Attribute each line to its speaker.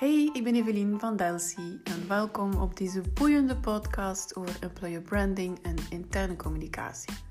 Speaker 1: Hey, ik ben Evelien van Delcy en welkom op deze boeiende podcast over employer branding en interne communicatie.